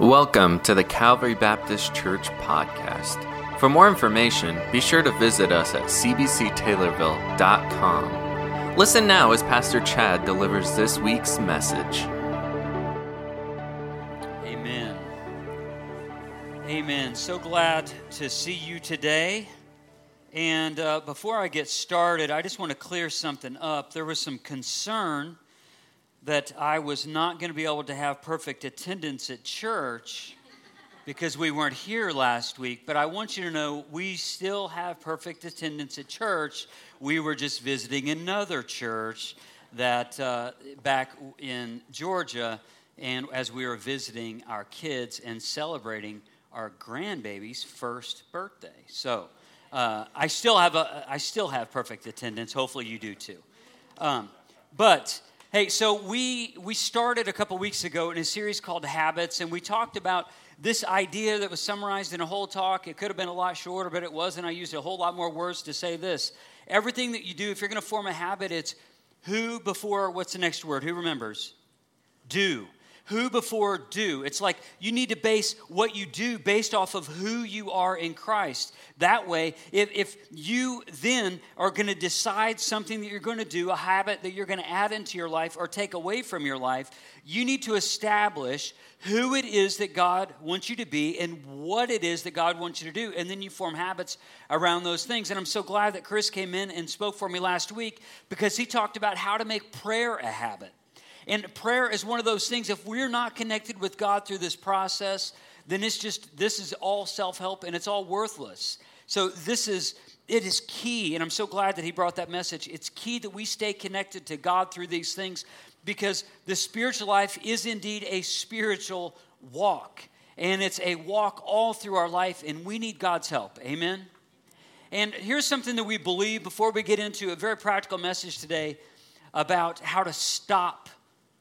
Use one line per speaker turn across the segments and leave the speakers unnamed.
Welcome to the Calvary Baptist Church podcast. For more information, be sure to visit us at cbctaylorville.com. Listen now as Pastor Chad delivers this week's message.
Amen. Amen. So glad to see you today. And uh, before I get started, I just want to clear something up. There was some concern that I was not going to be able to have perfect attendance at church because we weren't here last week. But I want you to know we still have perfect attendance at church. We were just visiting another church that uh, back in Georgia, and as we were visiting our kids and celebrating our grandbaby's first birthday. So uh, I still have a I still have perfect attendance. Hopefully you do too. Um, but Hey, so we we started a couple weeks ago in a series called Habits, and we talked about this idea that was summarized in a whole talk. It could have been a lot shorter, but it wasn't. I used a whole lot more words to say this. Everything that you do, if you're going to form a habit, it's who before what's the next word? Who remembers? Do who before do. It's like you need to base what you do based off of who you are in Christ. That way, if, if you then are going to decide something that you're going to do, a habit that you're going to add into your life or take away from your life, you need to establish who it is that God wants you to be and what it is that God wants you to do. And then you form habits around those things. And I'm so glad that Chris came in and spoke for me last week because he talked about how to make prayer a habit. And prayer is one of those things, if we're not connected with God through this process, then it's just, this is all self help and it's all worthless. So this is, it is key. And I'm so glad that he brought that message. It's key that we stay connected to God through these things because the spiritual life is indeed a spiritual walk. And it's a walk all through our life, and we need God's help. Amen? And here's something that we believe before we get into a very practical message today about how to stop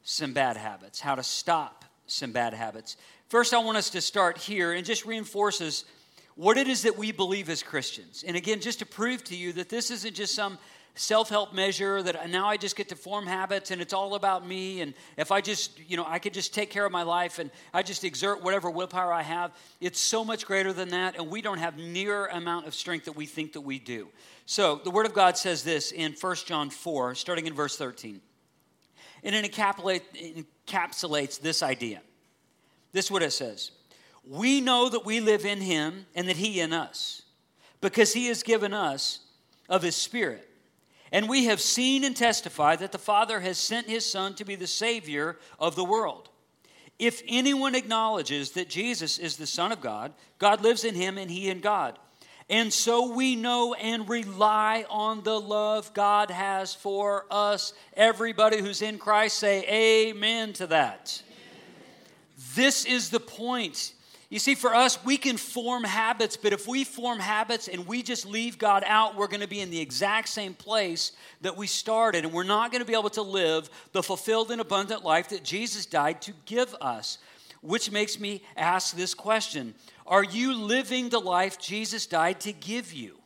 some bad habits, how to stop some bad habits. First, I want us to start here and just reinforces what it is that we believe as Christians. And again, just to prove to you that this isn't just some self help measure that now I just get to form habits and it's all about me. And if I just, you know, I could just take care of my life and I just exert whatever willpower I have, it's so much greater than that. And we don't have near amount of strength that we think that we do. So the Word of God says this in 1 John 4, starting in verse 13. And it encapsulates this idea. This is what it says We know that we live in Him and that He in us, because He has given us of His Spirit. And we have seen and testified that the Father has sent His Son to be the Savior of the world. If anyone acknowledges that Jesus is the Son of God, God lives in him and he in God. And so we know and rely on the love God has for us. Everybody who's in Christ say amen to that. This is the point. You see, for us, we can form habits, but if we form habits and we just leave God out, we're going to be in the exact same place that we started, and we're not going to be able to live the fulfilled and abundant life that Jesus died to give us. Which makes me ask this question are you living the life Jesus died to give you?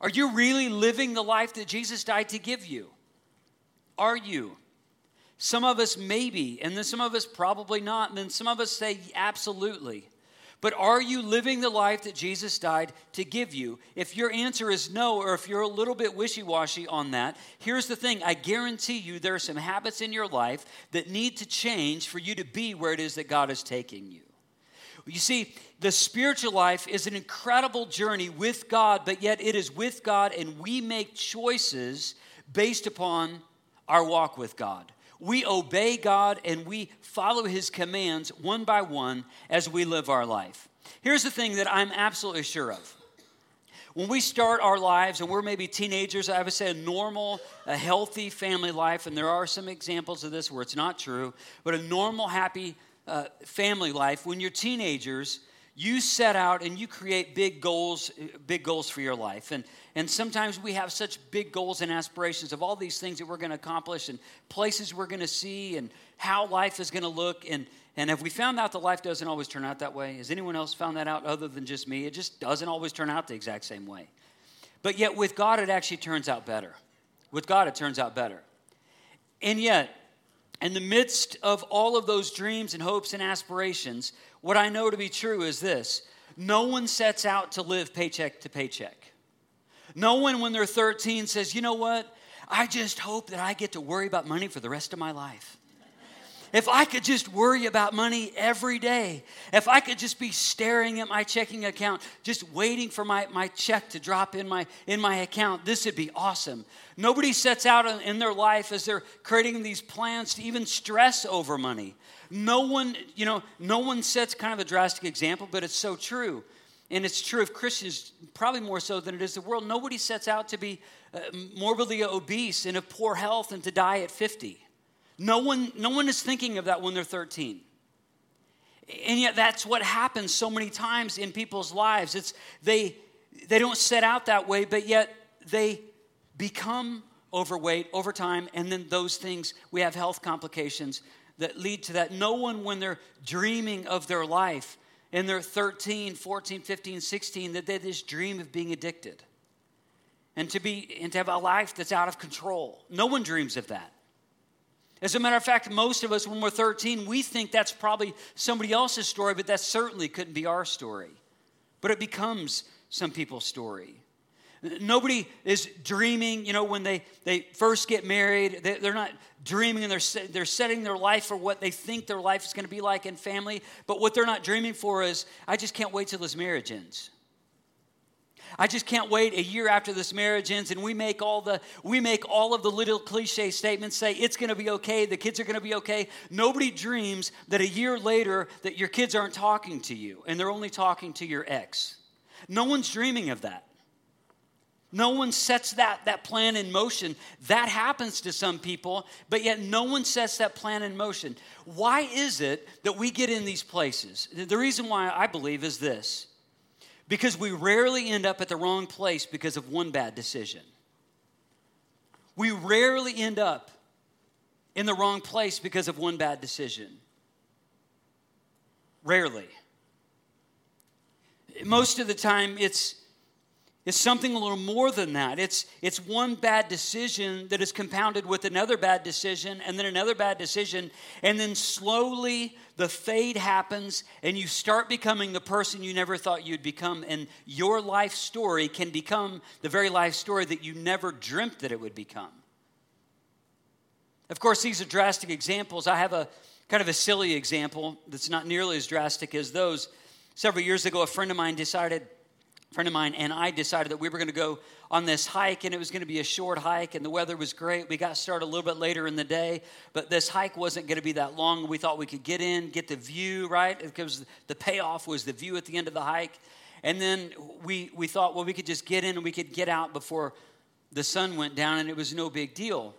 Are you really living the life that Jesus died to give you? Are you? Some of us maybe, and then some of us probably not, and then some of us say absolutely. But are you living the life that Jesus died to give you? If your answer is no, or if you're a little bit wishy washy on that, here's the thing I guarantee you there are some habits in your life that need to change for you to be where it is that God is taking you. You see, the spiritual life is an incredible journey with God, but yet it is with God, and we make choices based upon our walk with God. We obey God and we follow His commands one by one as we live our life. Here's the thing that I'm absolutely sure of. When we start our lives and we're maybe teenagers, I would say a normal, a healthy family life, and there are some examples of this where it's not true, but a normal, happy uh, family life, when you're teenagers, you set out and you create big goals, big goals for your life. And, and sometimes we have such big goals and aspirations of all these things that we're going to accomplish and places we're going to see and how life is going to look. And, and have we found out that life doesn't always turn out that way? Has anyone else found that out other than just me? It just doesn't always turn out the exact same way. But yet, with God, it actually turns out better. With God, it turns out better. And yet, in the midst of all of those dreams and hopes and aspirations, what I know to be true is this no one sets out to live paycheck to paycheck. No one, when they're 13, says, you know what? I just hope that I get to worry about money for the rest of my life. If I could just worry about money every day, if I could just be staring at my checking account, just waiting for my, my check to drop in my, in my account, this would be awesome. Nobody sets out in their life as they're creating these plans to even stress over money. No one, you know, no one sets kind of a drastic example, but it's so true. And it's true of Christians, probably more so than it is the world. Nobody sets out to be uh, morbidly obese and of poor health and to die at 50. No one, no one is thinking of that when they're 13. And yet that's what happens so many times in people's lives. It's they they don't set out that way, but yet they become overweight over time, and then those things we have health complications that lead to that. No one, when they're dreaming of their life and they're 13, 14, 15, 16, that they just dream of being addicted and to be and to have a life that's out of control. No one dreams of that. As a matter of fact, most of us, when we're 13, we think that's probably somebody else's story, but that certainly couldn't be our story. But it becomes some people's story. Nobody is dreaming, you know, when they, they first get married, they, are not dreaming and they're, they're setting their life for what they think their life is going to be like in family. But what they're not dreaming for is, I just can't wait till this marriage ends. I just can't wait a year after this marriage ends and we make all the we make all of the little cliche statements say it's going to be okay, the kids are going to be okay. Nobody dreams that a year later that your kids aren't talking to you and they're only talking to your ex. No one's dreaming of that. No one sets that, that plan in motion. That happens to some people, but yet no one sets that plan in motion. Why is it that we get in these places? The reason why I believe is this because we rarely end up at the wrong place because of one bad decision. We rarely end up in the wrong place because of one bad decision. Rarely. Most of the time, it's is something a little more than that. It's, it's one bad decision that is compounded with another bad decision, and then another bad decision, and then slowly the fade happens, and you start becoming the person you never thought you'd become. And your life story can become the very life story that you never dreamt that it would become. Of course, these are drastic examples. I have a kind of a silly example that's not nearly as drastic as those. Several years ago, a friend of mine decided friend of mine and I decided that we were going to go on this hike and it was going to be a short hike and the weather was great. We got started a little bit later in the day, but this hike wasn't going to be that long. We thought we could get in, get the view, right? Because the payoff was the view at the end of the hike. And then we, we thought, well, we could just get in and we could get out before the sun went down and it was no big deal.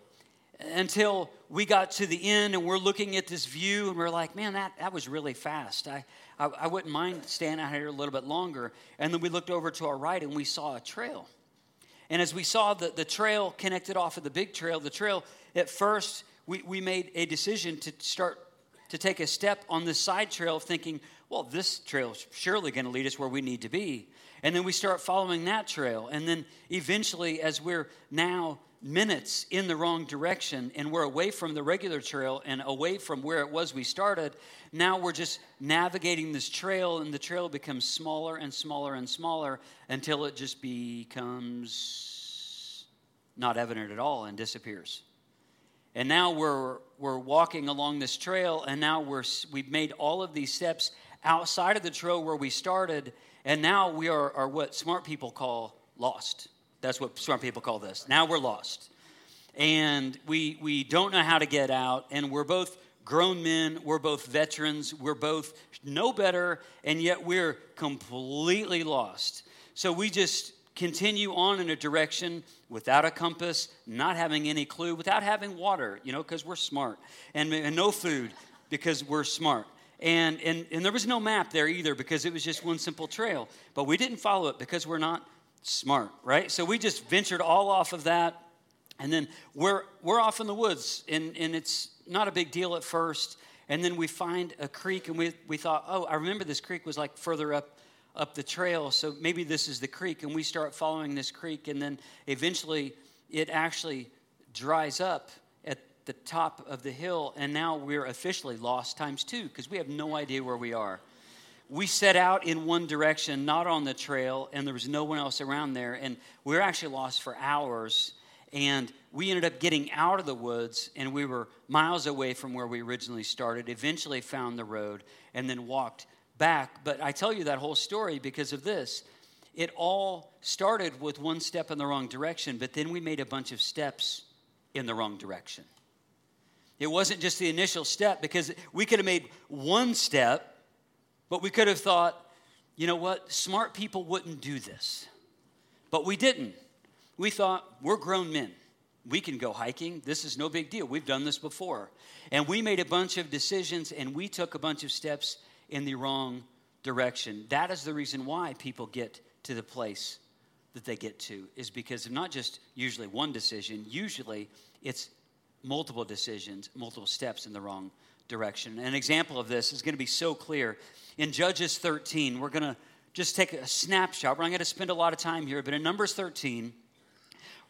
Until we got to the end and we're looking at this view and we're like, man, that, that was really fast. I, I, I wouldn't mind staying out here a little bit longer. And then we looked over to our right and we saw a trail. And as we saw the, the trail connected off of the big trail, the trail, at first, we, we made a decision to start to take a step on this side trail, thinking, well, this trail is surely going to lead us where we need to be. And then we start following that trail. And then eventually, as we're now minutes in the wrong direction and we're away from the regular trail and away from where it was we started, now we're just navigating this trail and the trail becomes smaller and smaller and smaller until it just becomes not evident at all and disappears. And now we're, we're walking along this trail and now we're, we've made all of these steps outside of the trail where we started and now we are, are what smart people call lost that's what smart people call this. Now we're lost. And we, we don't know how to get out, and we're both grown men, we're both veterans, we're both no better, and yet we're completely lost. So we just continue on in a direction without a compass, not having any clue, without having water, you know, because we're smart, and, and no food because we're smart. And, and, and there was no map there either because it was just one simple trail. But we didn't follow it because we're not smart, right? So we just ventured all off of that. And then we're, we're off in the woods, and, and it's not a big deal at first. And then we find a creek, and we, we thought, oh, I remember this creek was like further up, up the trail, so maybe this is the creek. And we start following this creek, and then eventually it actually dries up the top of the hill, and now we're officially lost times two because we have no idea where we are. We set out in one direction, not on the trail, and there was no one else around there, and we are actually lost for hours. And we ended up getting out of the woods, and we were miles away from where we originally started. Eventually, found the road, and then walked back. But I tell you that whole story because of this. It all started with one step in the wrong direction, but then we made a bunch of steps in the wrong direction. It wasn't just the initial step because we could have made one step, but we could have thought, you know what, smart people wouldn't do this. But we didn't. We thought, we're grown men. We can go hiking. This is no big deal. We've done this before. And we made a bunch of decisions and we took a bunch of steps in the wrong direction. That is the reason why people get to the place that they get to, is because of not just usually one decision, usually it's multiple decisions, multiple steps in the wrong direction. An example of this is going to be so clear. In Judges 13, we're going to just take a snapshot. We're not going to spend a lot of time here, but in Numbers 13,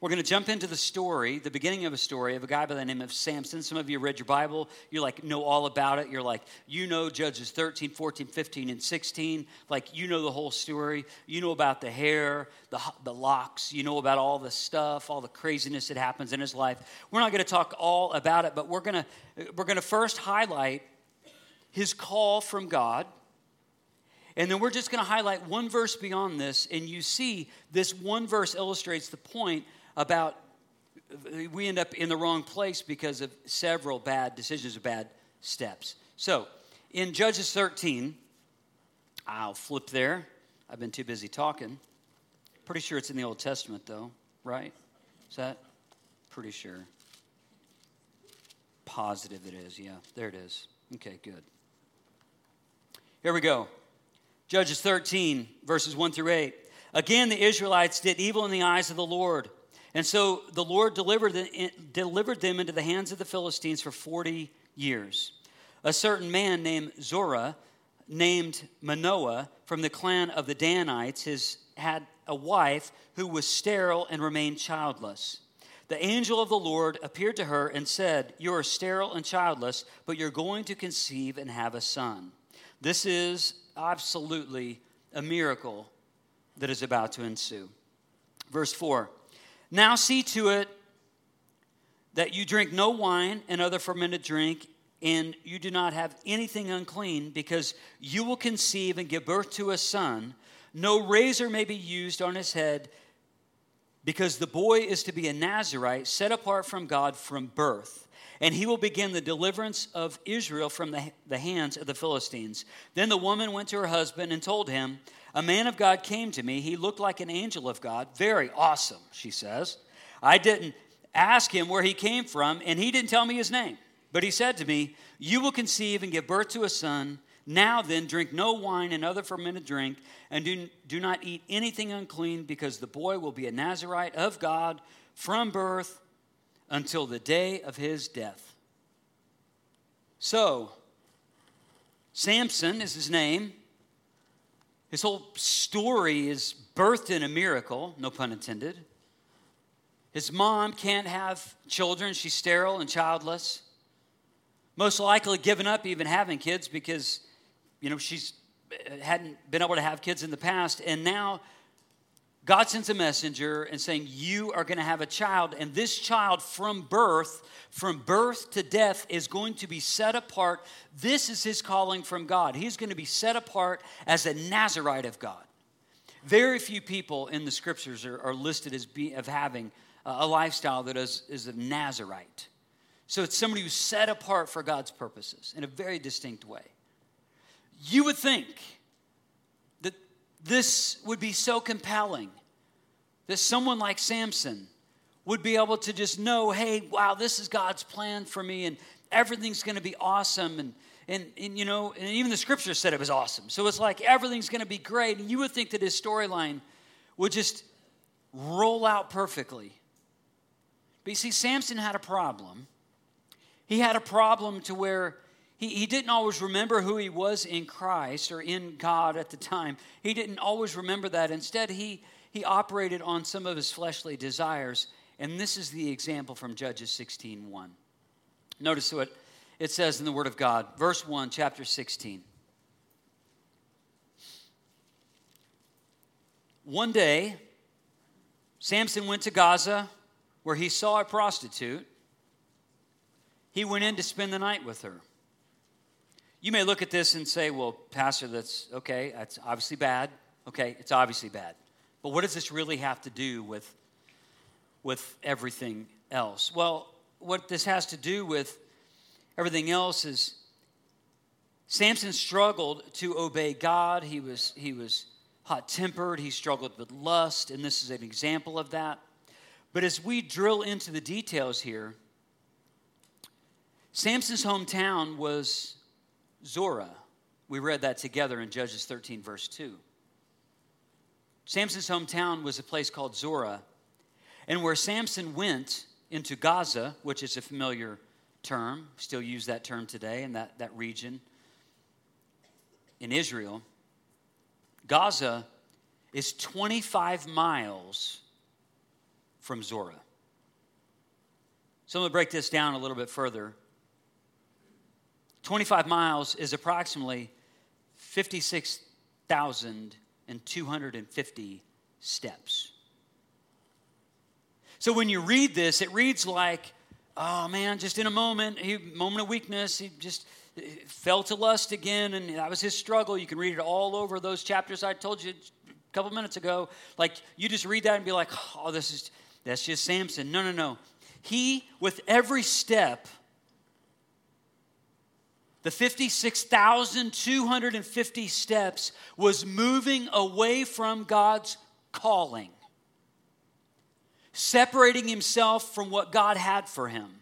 we're going to jump into the story, the beginning of a story of a guy by the name of Samson. Some of you read your Bible, you like know all about it. You're like, you know Judges 13, 14, 15, and 16. Like, you know the whole story. You know about the hair, the, the locks. You know about all the stuff, all the craziness that happens in his life. We're not going to talk all about it, but we're going to, we're going to first highlight his call from God. And then we're just going to highlight one verse beyond this, and you see this one verse illustrates the point about we end up in the wrong place because of several bad decisions or bad steps. So, in Judges 13, I'll flip there. I've been too busy talking. Pretty sure it's in the Old Testament, though, right? Is that? Pretty sure. Positive it is, yeah. There it is. Okay, good. Here we go. Judges 13, verses 1 through 8. Again, the Israelites did evil in the eyes of the Lord and so the Lord delivered, delivered them into the hands of the Philistines for 40 years. A certain man named Zorah, named Manoah, from the clan of the Danites, has had a wife who was sterile and remained childless. The angel of the Lord appeared to her and said, You are sterile and childless, but you're going to conceive and have a son. This is absolutely a miracle that is about to ensue. Verse 4 now see to it that you drink no wine and other fermented drink, and you do not have anything unclean, because you will conceive and give birth to a son. No razor may be used on his head, because the boy is to be a Nazarite, set apart from God from birth. And he will begin the deliverance of Israel from the, the hands of the Philistines. Then the woman went to her husband and told him, a man of God came to me. He looked like an angel of God. Very awesome, she says. I didn't ask him where he came from, and he didn't tell me his name. But he said to me, You will conceive and give birth to a son. Now then, drink no wine and other fermented drink, and do, do not eat anything unclean, because the boy will be a Nazarite of God from birth until the day of his death. So, Samson is his name. His whole story is birthed in a miracle, no pun intended. His mom can't have children, she's sterile and childless. Most likely given up even having kids because, you know, she's uh, hadn't been able to have kids in the past. And now God sends a messenger and saying, You are going to have a child, and this child from birth, from birth to death, is going to be set apart. This is his calling from God. He's going to be set apart as a Nazarite of God. Very few people in the scriptures are, are listed as be, of having a lifestyle that is, is a Nazarite. So it's somebody who's set apart for God's purposes in a very distinct way. You would think this would be so compelling that someone like Samson would be able to just know, hey, wow, this is God's plan for me, and everything's going to be awesome. And, and, and, you know, and even the scripture said it was awesome. So it's like everything's going to be great. And you would think that his storyline would just roll out perfectly. But you see, Samson had a problem. He had a problem to where he, he didn't always remember who he was in Christ or in God at the time. He didn't always remember that. Instead, he he operated on some of his fleshly desires. And this is the example from Judges 16 1. Notice what it says in the Word of God, verse 1, chapter 16. One day, Samson went to Gaza where he saw a prostitute. He went in to spend the night with her. You may look at this and say, well, Pastor, that's okay, that's obviously bad. Okay, it's obviously bad. But what does this really have to do with, with everything else? Well, what this has to do with everything else is Samson struggled to obey God. He was, he was hot tempered, he struggled with lust, and this is an example of that. But as we drill into the details here, Samson's hometown was Zorah. We read that together in Judges 13, verse 2. Samson's hometown was a place called Zorah. And where Samson went into Gaza, which is a familiar term, still use that term today in that, that region in Israel, Gaza is 25 miles from Zorah. So I'm going to break this down a little bit further. 25 miles is approximately 56,250 steps. So when you read this, it reads like, oh man, just in a moment, he moment of weakness, he just uh, fell to lust again, and that was his struggle. You can read it all over those chapters I told you a couple minutes ago. Like you just read that and be like, oh, this is that's just Samson. No, no, no. He, with every step, the 56,250 steps was moving away from God's calling, separating himself from what God had for him.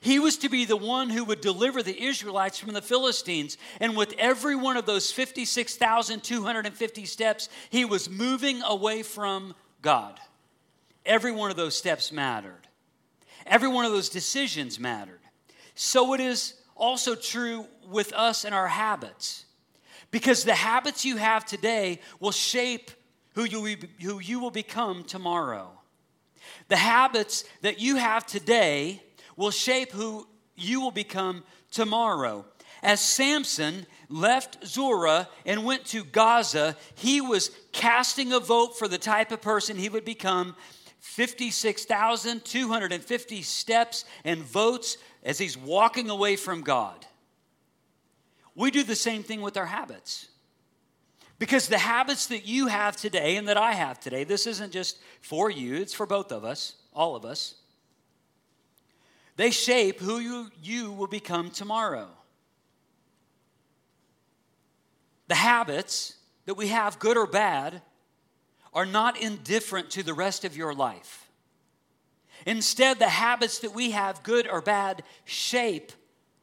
He was to be the one who would deliver the Israelites from the Philistines. And with every one of those 56,250 steps, he was moving away from God. Every one of those steps mattered, every one of those decisions mattered. So it is also true with us and our habits. Because the habits you have today will shape who you, who you will become tomorrow. The habits that you have today will shape who you will become tomorrow. As Samson left Zorah and went to Gaza, he was casting a vote for the type of person he would become 56,250 steps and votes as he's walking away from God. We do the same thing with our habits. Because the habits that you have today and that I have today, this isn't just for you, it's for both of us, all of us. They shape who you, you will become tomorrow. The habits that we have, good or bad, are not indifferent to the rest of your life. Instead, the habits that we have, good or bad, shape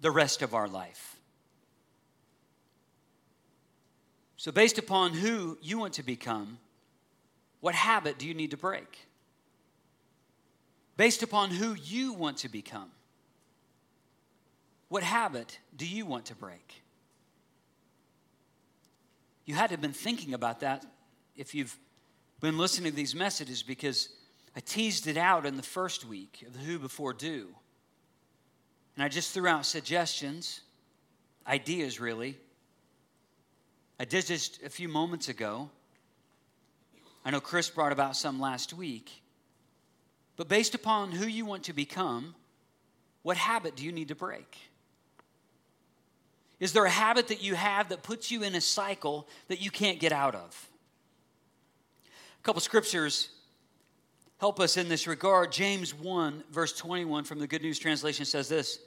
the rest of our life. So, based upon who you want to become, what habit do you need to break? Based upon who you want to become, what habit do you want to break? You had to have been thinking about that if you've been listening to these messages because I teased it out in the first week of the Who Before Do. And I just threw out suggestions, ideas really. I did just a few moments ago. I know Chris brought about some last week. But based upon who you want to become, what habit do you need to break? Is there a habit that you have that puts you in a cycle that you can't get out of? A couple scriptures help us in this regard. James 1, verse 21 from the Good News Translation says this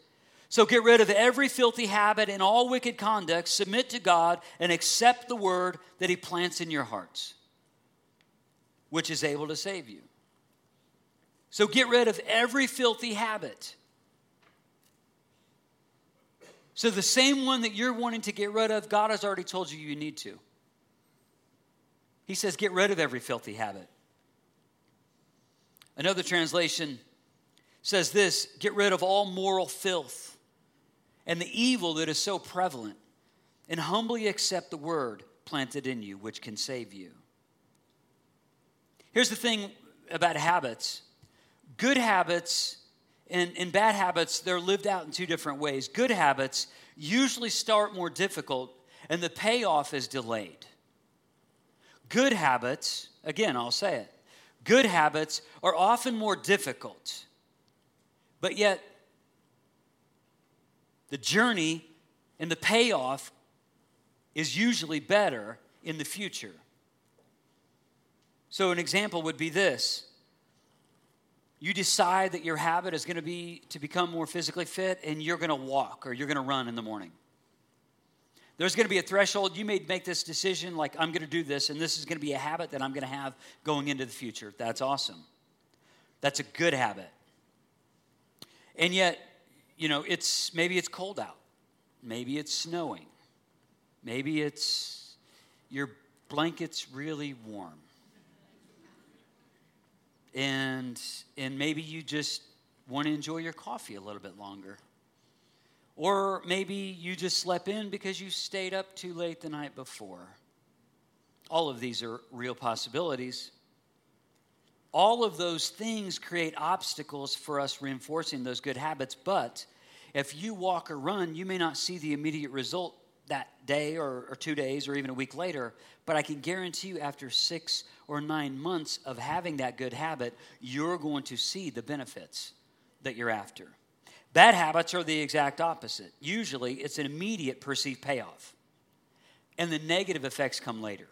So get rid of every filthy habit and all wicked conduct, submit to God, and accept the word that He plants in your hearts, which is able to save you. So get rid of every filthy habit. So, the same one that you're wanting to get rid of, God has already told you you need to. He says, get rid of every filthy habit. Another translation says this get rid of all moral filth and the evil that is so prevalent, and humbly accept the word planted in you, which can save you. Here's the thing about habits good habits and, and bad habits, they're lived out in two different ways. Good habits usually start more difficult, and the payoff is delayed. Good habits, again, I'll say it, good habits are often more difficult, but yet the journey and the payoff is usually better in the future. So, an example would be this. You decide that your habit is going to be to become more physically fit and you're going to walk or you're going to run in the morning there's going to be a threshold. You may make this decision like i'm going to do this and this is going to be a habit that i'm going to have going into the future. That's awesome. That's a good habit. And yet you know it's maybe it's cold out. Maybe it's snowing. Maybe it's your blanket's really warm. And and maybe you just want to enjoy your coffee a little bit longer or maybe you just slept in because you stayed up too late the night before all of these are real possibilities all of those things create obstacles for us reinforcing those good habits but if you walk or run you may not see the immediate result that day or, or, two days or even a week later, but I can guarantee you after six or nine months of having that good habit, you're going to see the benefits that you're after. Bad habits are the exact opposite. Usually, it's an immediate perceived payoff, and the negative effects come later.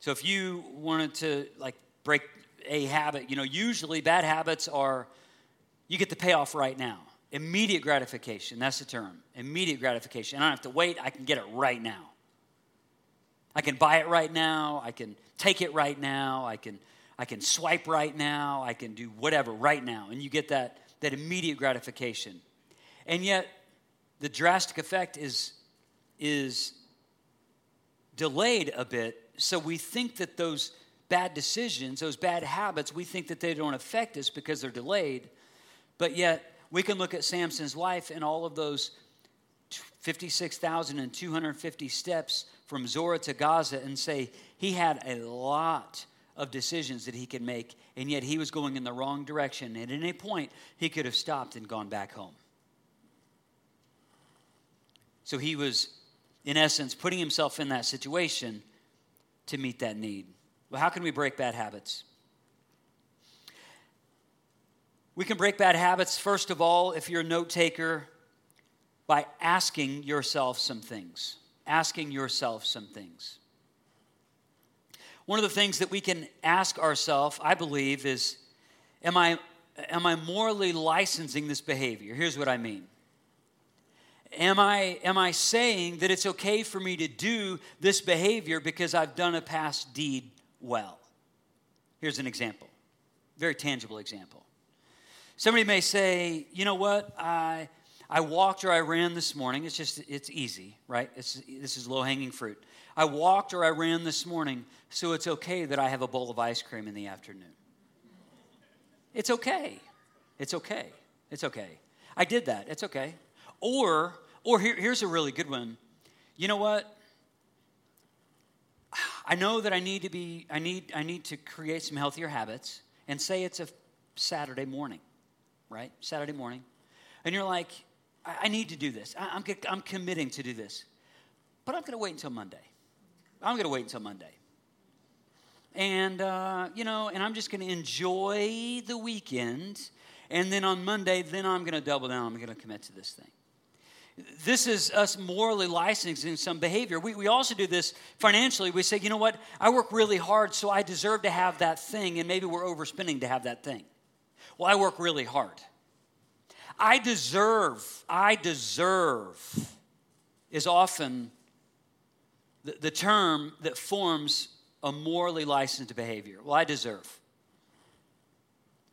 So, if you wanted to like break a habit, you know, usually bad habits are you get the payoff right now. Immediate gratification, that's the term. Immediate gratification. I don't have to wait, I can get it right now. I can buy it right now, I can take it right now, I can I can swipe right now, I can do whatever right now. And you get that that immediate gratification. And yet the drastic effect is is delayed a bit, so we think that those bad decisions, those bad habits, we think that they don't affect us because they're delayed. But yet we can look at Samson's life and all of those 56,250 steps from Zorah to Gaza and say he had a lot of decisions that he could make, and yet he was going in the wrong direction. And at any point, he could have stopped and gone back home. So he was, in essence, putting himself in that situation to meet that need. Well, how can we break bad habits? We can break bad habits, first of all, if you're a note taker, by asking yourself some things. Asking yourself some things. One of the things that we can ask ourselves, I believe, is am I, am I morally licensing this behavior? Here's what I mean. Am I, am I saying that it's okay for me to do this behavior because I've done a past deed well? Here's an example, very tangible example. Somebody may say, you know what, I, I walked or I ran this morning. It's just, it's easy, right? It's, this is low hanging fruit. I walked or I ran this morning, so it's okay that I have a bowl of ice cream in the afternoon. It's okay. It's okay. It's okay. I did that. It's okay. Or, or here, here's a really good one. You know what? I know that I need to be, I need, I need to create some healthier habits and say it's a Saturday morning right? Saturday morning. And you're like, I, I need to do this. I, I'm, I'm committing to do this. But I'm going to wait until Monday. I'm going to wait until Monday. And, uh, you know, and I'm just going to enjoy the weekend. And then on Monday, then I'm going to double down. I'm going to commit to this thing. This is us morally licensing some behavior. We, we also do this financially. We say, you know what? I work really hard, so I deserve to have that thing, and maybe we're overspending to have that thing. Well, I work really hard. I deserve, I deserve is often the, the term that forms a morally licensed behavior. Well, I deserve.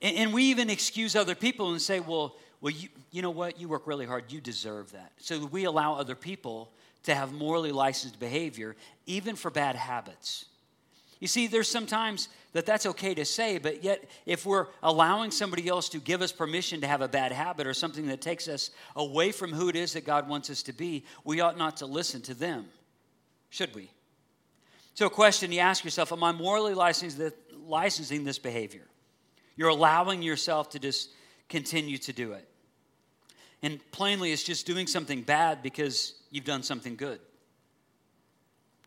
And, and we even excuse other people and say, well, well you, you know what? You work really hard. You deserve that. So we allow other people to have morally licensed behavior, even for bad habits. You see, there's sometimes that that's okay to say, but yet if we're allowing somebody else to give us permission to have a bad habit or something that takes us away from who it is that God wants us to be, we ought not to listen to them, should we? So, a question you ask yourself Am I morally licensing this behavior? You're allowing yourself to just continue to do it. And plainly, it's just doing something bad because you've done something good.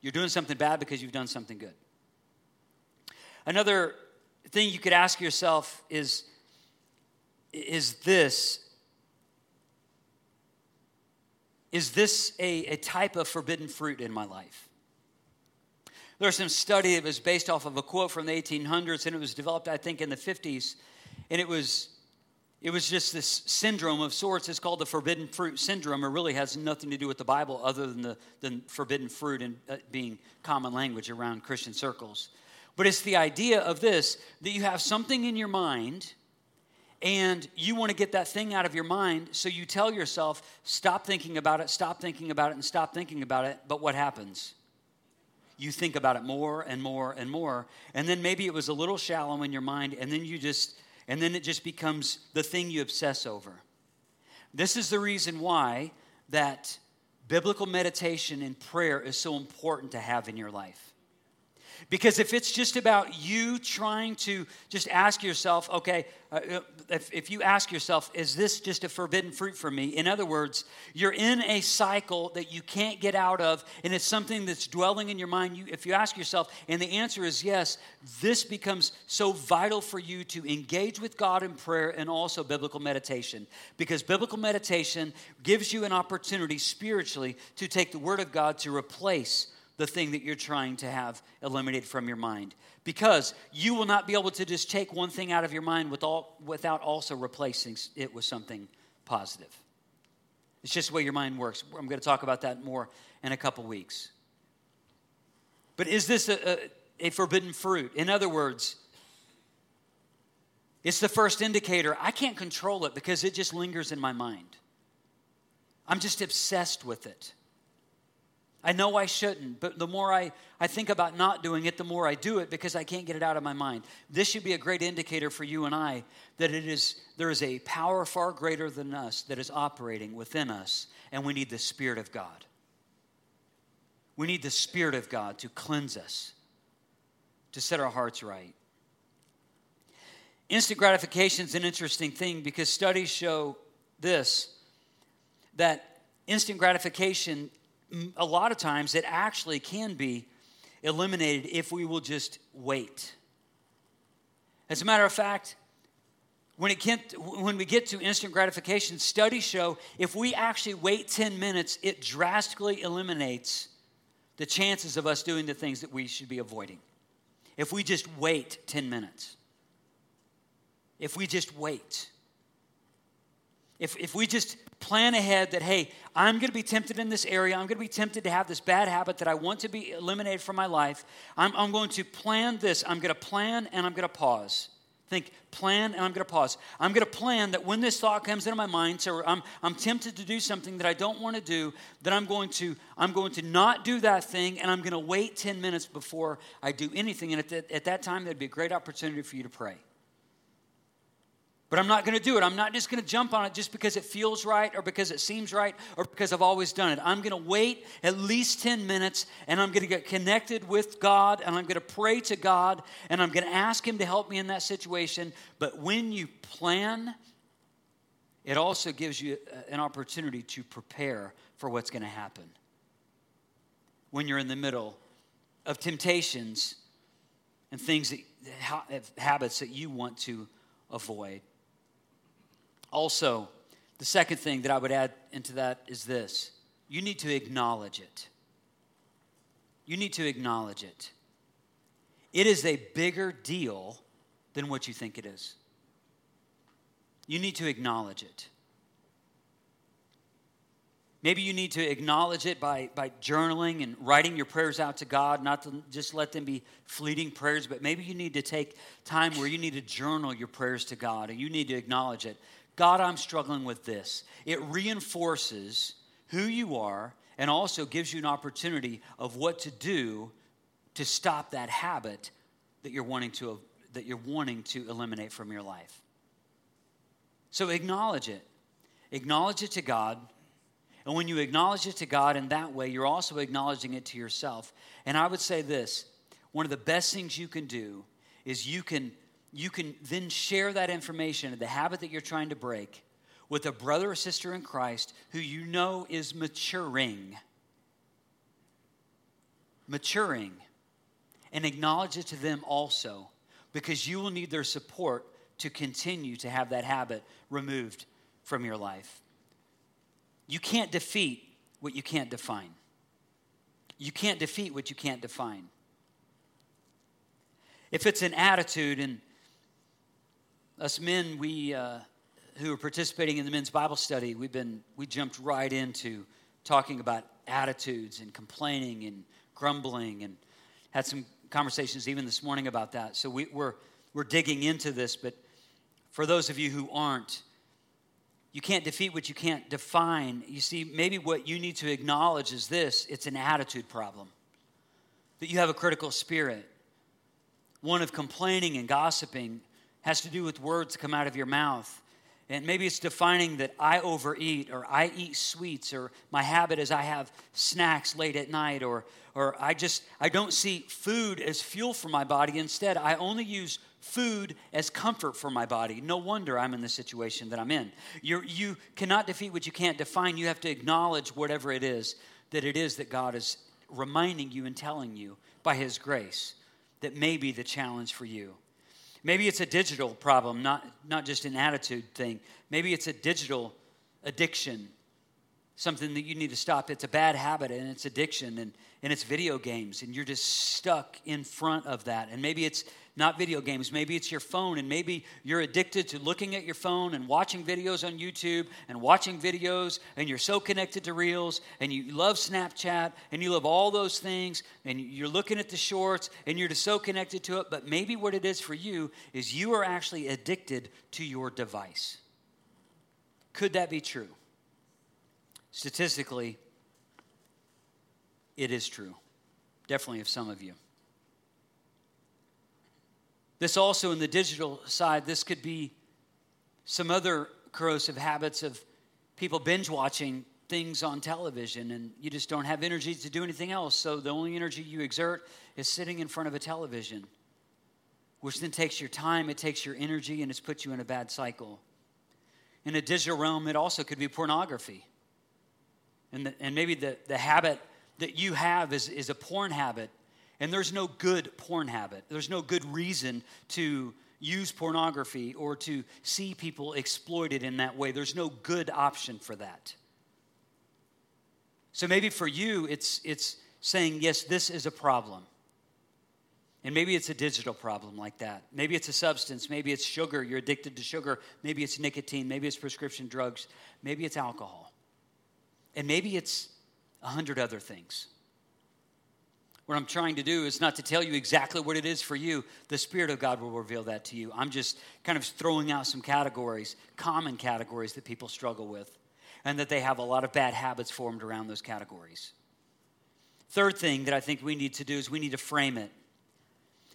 You're doing something bad because you've done something good. Another thing you could ask yourself is is this is this a, a type of forbidden fruit in my life? There's some study that was based off of a quote from the 1800s and it was developed i think in the 50s and it was it was just this syndrome of sorts. It's called the forbidden fruit syndrome it really has nothing to do with the bible other than the, the forbidden fruit and uh, being common language around christian circles. But it's the idea of this that you have something in your mind and you want to get that thing out of your mind, so you tell yourself, stop thinking about it, stop thinking about it, and stop thinking about it. But what happens? You think about it more and more and more. And then maybe it was a little shallow in your mind, and then you just, and then it just becomes the thing you obsess over. This is the reason why that biblical meditation and prayer is so important to have in your life. Because if it's just about you trying to just ask yourself, okay, uh, uh, if, if you ask yourself, is this just a forbidden fruit for me? In other words, you're in a cycle that you can't get out of, and it's something that's dwelling in your mind. You, if you ask yourself, and the answer is yes, this becomes so vital for you to engage with God in prayer and also biblical meditation. Because biblical meditation gives you an opportunity spiritually to take the Word of God to replace the thing that you're trying to have eliminated from your mind. Because you will not be able to just take one thing out of your mind with all, without also replacing it with something positive. It's just the way your mind works. I'm going to talk about that more in a couple weeks. But is this a, a, a forbidden fruit? In other words, it's the first indicator. I can't control it because it just lingers in my mind. I'm just obsessed with it. I know I shouldn't, but the more I, I think about not doing it, the more I do it because I can't get it out of my mind. This should be a great indicator for you and I that it is there is a power far greater than us that is operating within us, and we need the Spirit of God. We need the Spirit of God to cleanse us, to set our hearts right. Instant gratification is an interesting thing because studies show this that instant gratification a lot of times it actually can be eliminated if we will just wait. As a matter of fact, when, it can, when we get to instant gratification, studies show if we actually wait 10 minutes, it drastically eliminates the chances of us doing the things that we should be avoiding. If we just wait 10 minutes, if we just wait. If, if we just plan ahead that, hey, I'm going to be tempted in this area, I'm going to be tempted to have this bad habit that I want to be eliminated from my life, I'm, I'm going to plan this. I'm going to plan and I'm going to pause. Think, plan and I'm going to pause. I'm going to plan that when this thought comes into my mind, so I'm, I'm tempted to do something that I don't want to do, that I'm going to, I'm going to not do that thing and I'm going to wait 10 minutes before I do anything. And at, the, at that time, there'd be a great opportunity for you to pray. But I'm not going to do it. I'm not just going to jump on it just because it feels right or because it seems right or because I've always done it. I'm going to wait at least 10 minutes and I'm going to get connected with God and I'm going to pray to God and I'm going to ask Him to help me in that situation. But when you plan, it also gives you uh, an opportunity to prepare for what's going to happen. When you're in the middle of temptations and things that habits that you want to avoid. Also, the second thing that I would add into that is this you need to acknowledge it. You need to acknowledge it. It is a bigger deal than what you think it is. You need to acknowledge it. Maybe you need to acknowledge it by, by journaling and writing your prayers out to God, not to just let them be fleeting prayers, but maybe you need to take time where you need to journal your prayers to God and you need to acknowledge it. God, I'm struggling with this. It reinforces who you are and also gives you an opportunity of what to do to stop that habit that you're wanting to that you're wanting to eliminate from your life. So acknowledge it. Acknowledge it to God. And when you acknowledge it to God in that way, you're also acknowledging it to yourself. And I would say this one of the best things you can do is you can you can then share that information, of the habit that you're trying to break, with a brother or sister in Christ who you know is maturing. Maturing. And acknowledge it to them also, because you will need their support to continue to have that habit removed from your life. You can't defeat what you can't define. You can't defeat what you can't define. If it's an attitude, and us men, we uh, who are participating in the men's Bible study, we've been we jumped right into talking about attitudes and complaining and grumbling, and had some conversations even this morning about that. So we, we're we're digging into this, but for those of you who aren't, you can't defeat what you can't define. You see, maybe what you need to acknowledge is this it's an attitude problem. That you have a critical spirit, one of complaining and gossiping, has to do with words that come out of your mouth. And maybe it's defining that I overeat or I eat sweets or my habit is I have snacks late at night or, or I just, I don't see food as fuel for my body. Instead, I only use food as comfort for my body. No wonder I'm in the situation that I'm in. You're, you cannot defeat what you can't define. You have to acknowledge whatever it is that it is that God is reminding you and telling you by His grace that may be the challenge for you. Maybe it's a digital problem, not, not just an attitude thing. Maybe it's a digital addiction, something that you need to stop. It's a bad habit and it's addiction and, and it's video games, and you're just stuck in front of that. And maybe it's not video games. Maybe it's your phone, and maybe you're addicted to looking at your phone and watching videos on YouTube and watching videos, and you're so connected to Reels, and you love Snapchat, and you love all those things, and you're looking at the shorts, and you're just so connected to it. But maybe what it is for you is you are actually addicted to your device. Could that be true? Statistically, it is true. Definitely of some of you. This also, in the digital side, this could be some other corrosive habits of people binge watching things on television and you just don't have energy to do anything else. So the only energy you exert is sitting in front of a television, which then takes your time, it takes your energy, and it's put you in a bad cycle. In a digital realm, it also could be pornography. And, the, and maybe the, the habit that you have is, is a porn habit and there's no good porn habit. There's no good reason to use pornography or to see people exploited in that way. There's no good option for that. So maybe for you, it's, it's saying, yes, this is a problem. And maybe it's a digital problem like that. Maybe it's a substance. Maybe it's sugar. You're addicted to sugar. Maybe it's nicotine. Maybe it's prescription drugs. Maybe it's alcohol. And maybe it's a hundred other things. What I'm trying to do is not to tell you exactly what it is for you. The Spirit of God will reveal that to you. I'm just kind of throwing out some categories, common categories that people struggle with, and that they have a lot of bad habits formed around those categories. Third thing that I think we need to do is we need to frame it.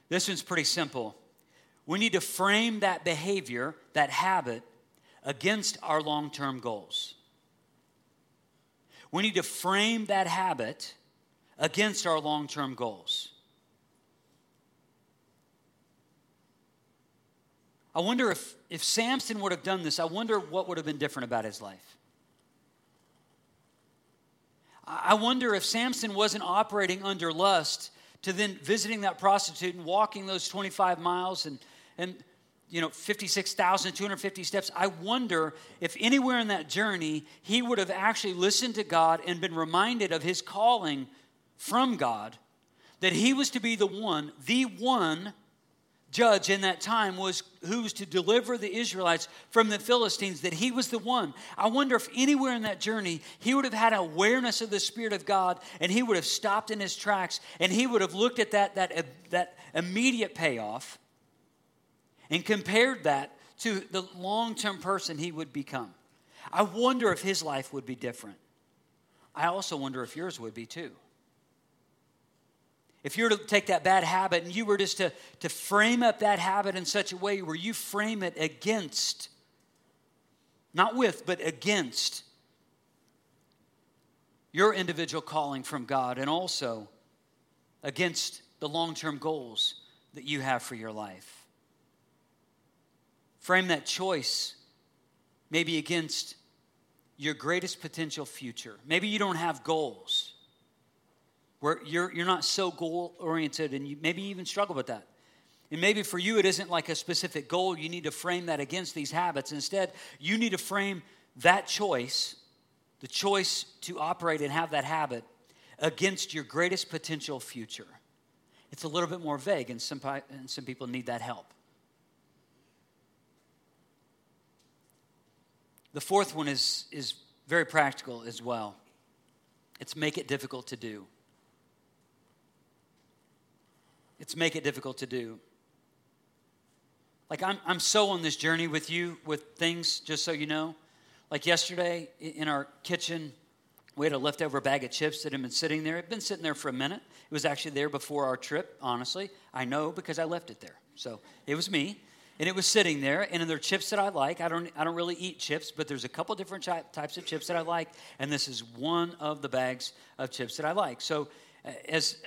This one's pretty simple. We need to frame that behavior, that habit, against our long term goals. We need to frame that habit against our long term goals. I wonder if, if Samson would have done this, I wonder what would have been different about his life. I wonder if Samson wasn't operating under lust to then visiting that prostitute and walking those 25 miles and, and you know 56,250 steps I wonder if anywhere in that journey he would have actually listened to God and been reminded of his calling from God that he was to be the one, the one judge in that time was who was to deliver the Israelites from the Philistines, that he was the one. I wonder if anywhere in that journey he would have had awareness of the Spirit of God and he would have stopped in his tracks and he would have looked at that, that, uh, that immediate payoff and compared that to the long term person he would become. I wonder if his life would be different. I also wonder if yours would be too. If you were to take that bad habit and you were just to, to frame up that habit in such a way where you frame it against, not with, but against your individual calling from God and also against the long term goals that you have for your life. frame that choice maybe against your greatest potential future. Maybe you don't have goals where you're, you're not so goal oriented and you maybe even struggle with that. And maybe for you, it isn't like a specific goal. You need to frame that against these habits. Instead, you need to frame that choice, the choice to operate and have that habit, against your greatest potential future. It's a little bit more vague, and some, and some people need that help. The fourth one is, is very practical as well it's make it difficult to do. It's make it difficult to do. Like, I'm, I'm so on this journey with you with things, just so you know. Like yesterday in our kitchen, we had a leftover bag of chips that had been sitting there. It had been sitting there for a minute. It was actually there before our trip, honestly. I know because I left it there. So it was me. And it was sitting there, and there are chips that I like. I don't, I don't really eat chips, but there's a couple different types of chips that I like, and this is one of the bags of chips that I like. So as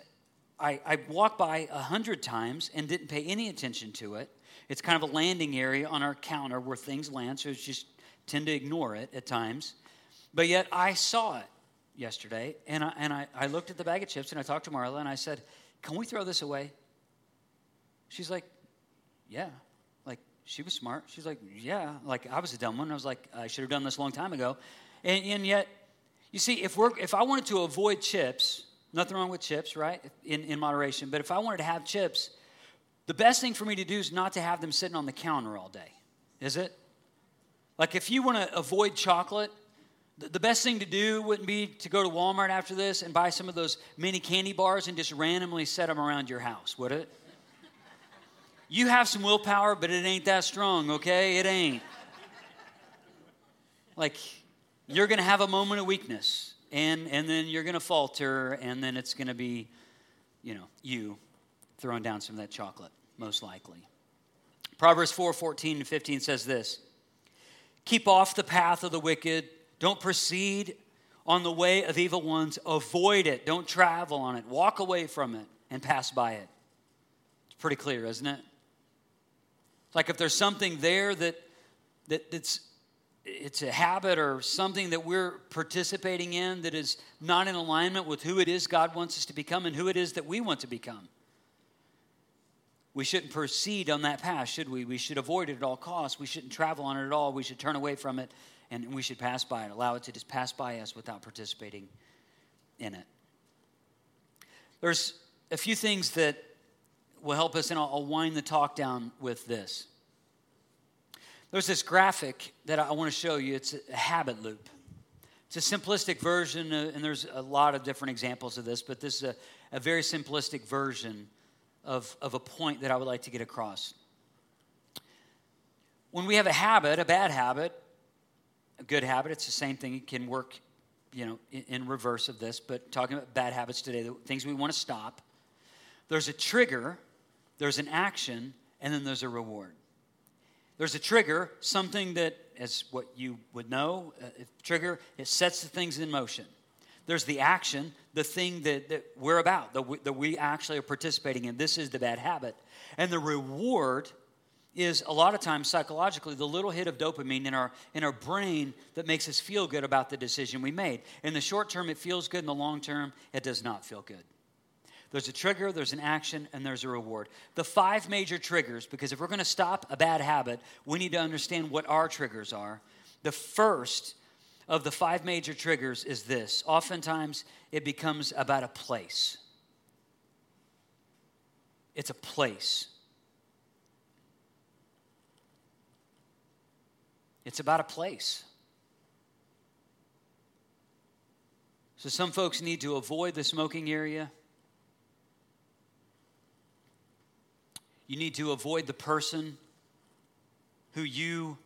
I, I walked by a hundred times and didn't pay any attention to it, it's kind of a landing area on our counter where things land, so it's just tend to ignore it at times. But yet I saw it yesterday, and I, and I, I looked at the bag of chips and I talked to Marla and I said, Can we throw this away? She's like, Yeah. Like, she was smart. She's like, Yeah. Like, I was a dumb one. I was like, I should have done this a long time ago. And, and yet, you see, if, we're, if I wanted to avoid chips, nothing wrong with chips, right? In, in moderation. But if I wanted to have chips, the best thing for me to do is not to have them sitting on the counter all day, is it? Like if you want to avoid chocolate, the best thing to do wouldn't be to go to Walmart after this and buy some of those mini candy bars and just randomly set them around your house, would it? You have some willpower, but it ain't that strong, okay? It ain't. Like, you're to have a moment of weakness, and, and then you're going to falter, and then it's going to be, you know, you throwing down some of that chocolate, most likely. Proverbs 4 14 and 15 says this Keep off the path of the wicked, don't proceed on the way of evil ones, avoid it, don't travel on it, walk away from it, and pass by it. It's pretty clear, isn't it? It's like if there's something there that, that that's it's a habit or something that we're participating in that is not in alignment with who it is God wants us to become and who it is that we want to become we shouldn't proceed on that path, should we? We should avoid it at all costs. We shouldn't travel on it at all. We should turn away from it and we should pass by it, allow it to just pass by us without participating in it. There's a few things that will help us, and I'll, I'll wind the talk down with this. There's this graphic that I want to show you. It's a habit loop. It's a simplistic version, uh, and there's a lot of different examples of this, but this is a, a very simplistic version of, of a point that I would like to get across. When we have a habit, a bad habit, a good habit, it's the same thing. It can work, you know, in, in reverse of this, but talking about bad habits today, the things we want to stop. There's a trigger, there's an action, and then there's a reward. There's a trigger, something that, as what you would know, uh, trigger, it sets the things in motion. There's the action, the thing that, that we're about, that we, that we actually are participating in. This is the bad habit. And the reward is a lot of times psychologically the little hit of dopamine in our in our brain that makes us feel good about the decision we made. In the short term it feels good, in the long term it does not feel good. There's a trigger, there's an action, and there's a reward. The five major triggers, because if we're going to stop a bad habit, we need to understand what our triggers are. The first of the five major triggers is this oftentimes it becomes about a place. It's a place. It's about a place. So, some folks need to avoid the smoking area. You need to avoid the person who you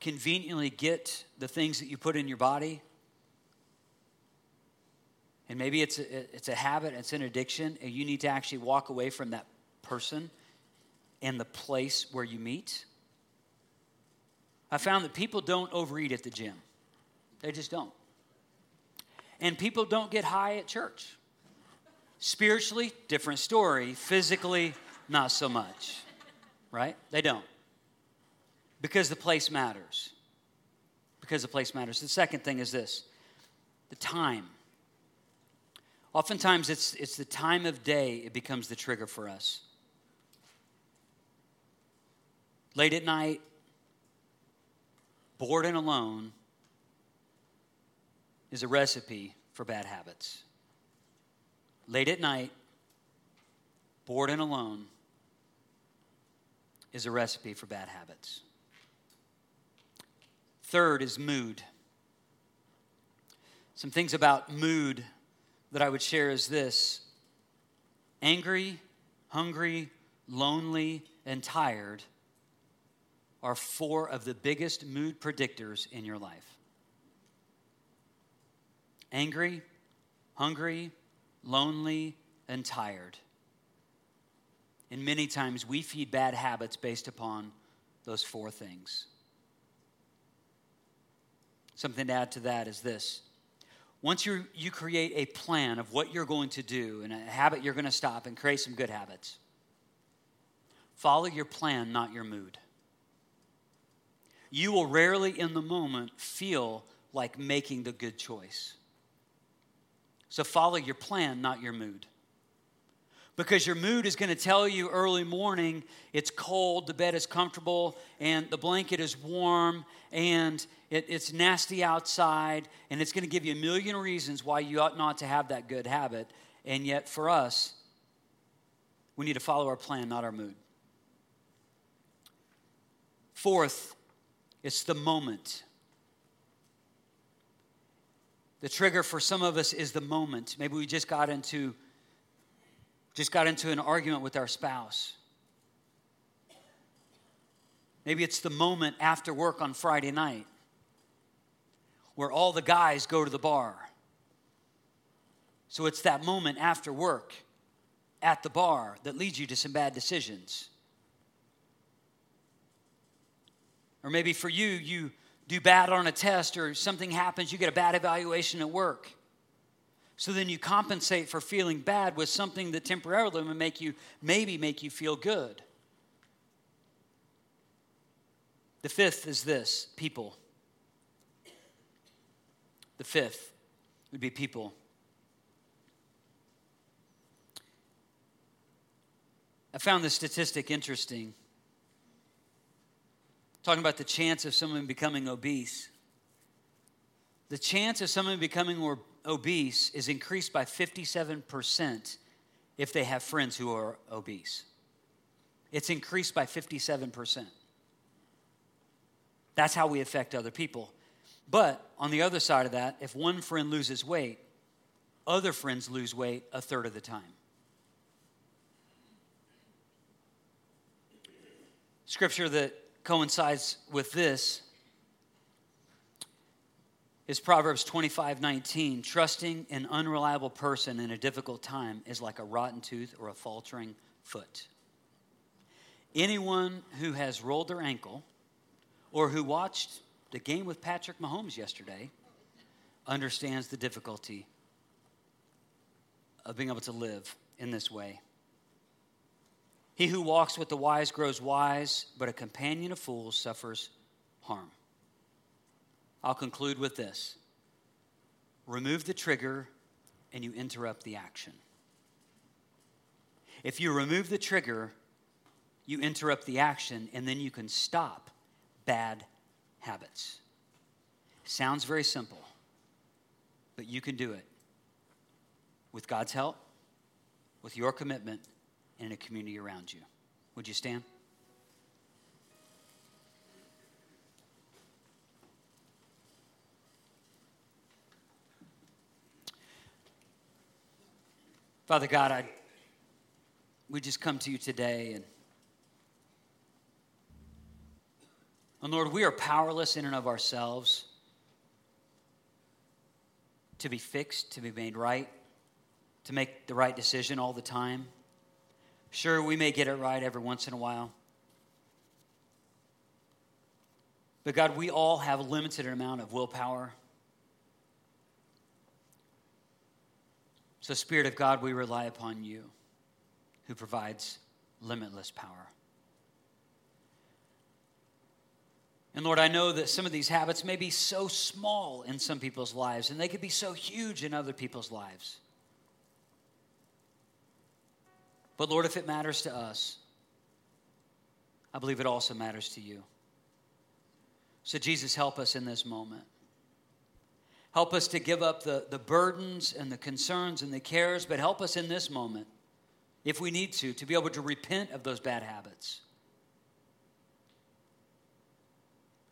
conveniently get the things that you put in your body. And maybe it's a, it's a habit, it's an addiction, and you need to actually walk away from that person and the place where you meet. I found that people don't overeat at the gym, they just don't. And people don't get high at church. Spiritually, different story. Physically, not so much, right? They don't. Because the place matters. Because the place matters. The second thing is this the time. Oftentimes, it's, it's the time of day it becomes the trigger for us. Late at night, bored and alone, is a recipe for bad habits. Late at night, bored and alone, is a recipe for bad habits. Third is mood. Some things about mood that I would share is this angry, hungry, lonely, and tired are four of the biggest mood predictors in your life. Angry, hungry, lonely, and tired. And many times we feed bad habits based upon those four things. Something to add to that is this once you, you create a plan of what you're going to do and a habit you're going to stop and create some good habits, follow your plan, not your mood. You will rarely in the moment feel like making the good choice. So follow your plan, not your mood because your mood is going to tell you early morning it's cold, the bed is comfortable, and the blanket is warm, and it, it's nasty outside, and it's going to give you a million reasons why you ought not to have that good habit. And yet, for us, we need to follow our plan, not our mood. Fourth, it's the moment. The trigger for some of us is the moment. Maybe we just got into just got into an argument with our spouse. Maybe it's the moment after work on Friday night where all the guys go to the bar. So it's that moment after work at the bar that leads you to some bad decisions. Or maybe for you, you do bad on a test or something happens, you get a bad evaluation at work. So then you compensate for feeling bad with something that temporarily will make you, maybe make you feel good. The fifth is this people. The fifth would be people. I found this statistic interesting. Talking about the chance of someone becoming obese. The chance of someone becoming obese is increased by 57% if they have friends who are obese. It's increased by 57%. That's how we affect other people. But on the other side of that, if one friend loses weight, other friends lose weight a third of the time. Scripture that coincides with this is Proverbs 25 19. Trusting an unreliable person in a difficult time is like a rotten tooth or a faltering foot. Anyone who has rolled their ankle or who watched the game with Patrick Mahomes yesterday understands the difficulty of being able to live in this way. He who walks with the wise grows wise, but a companion of fools suffers harm. I'll conclude with this remove the trigger and you interrupt the action. If you remove the trigger, you interrupt the action, and then you can stop bad habits. Sounds very simple, but you can do it with God's help, with your commitment, and in a community around you. Would you stand? Father God, I, we just come to you today and and Lord, we are powerless in and of ourselves to be fixed, to be made right, to make the right decision all the time. Sure, we may get it right every once in a while. But God, we all have a limited amount of willpower. So, Spirit of God, we rely upon you who provides limitless power. And Lord, I know that some of these habits may be so small in some people's lives, and they could be so huge in other people's lives. But Lord, if it matters to us, I believe it also matters to you. So, Jesus, help us in this moment. Help us to give up the, the burdens and the concerns and the cares, but help us in this moment, if we need to, to be able to repent of those bad habits.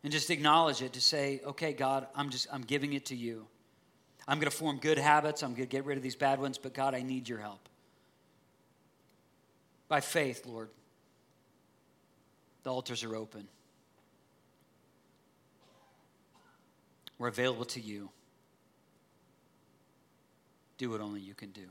And just acknowledge it to say, okay, God, I'm just, I'm giving it to you. I'm going to form good habits. I'm going to get rid of these bad ones, but God, I need your help. By faith, Lord, the altars are open. We're available to you. Do what only you can do.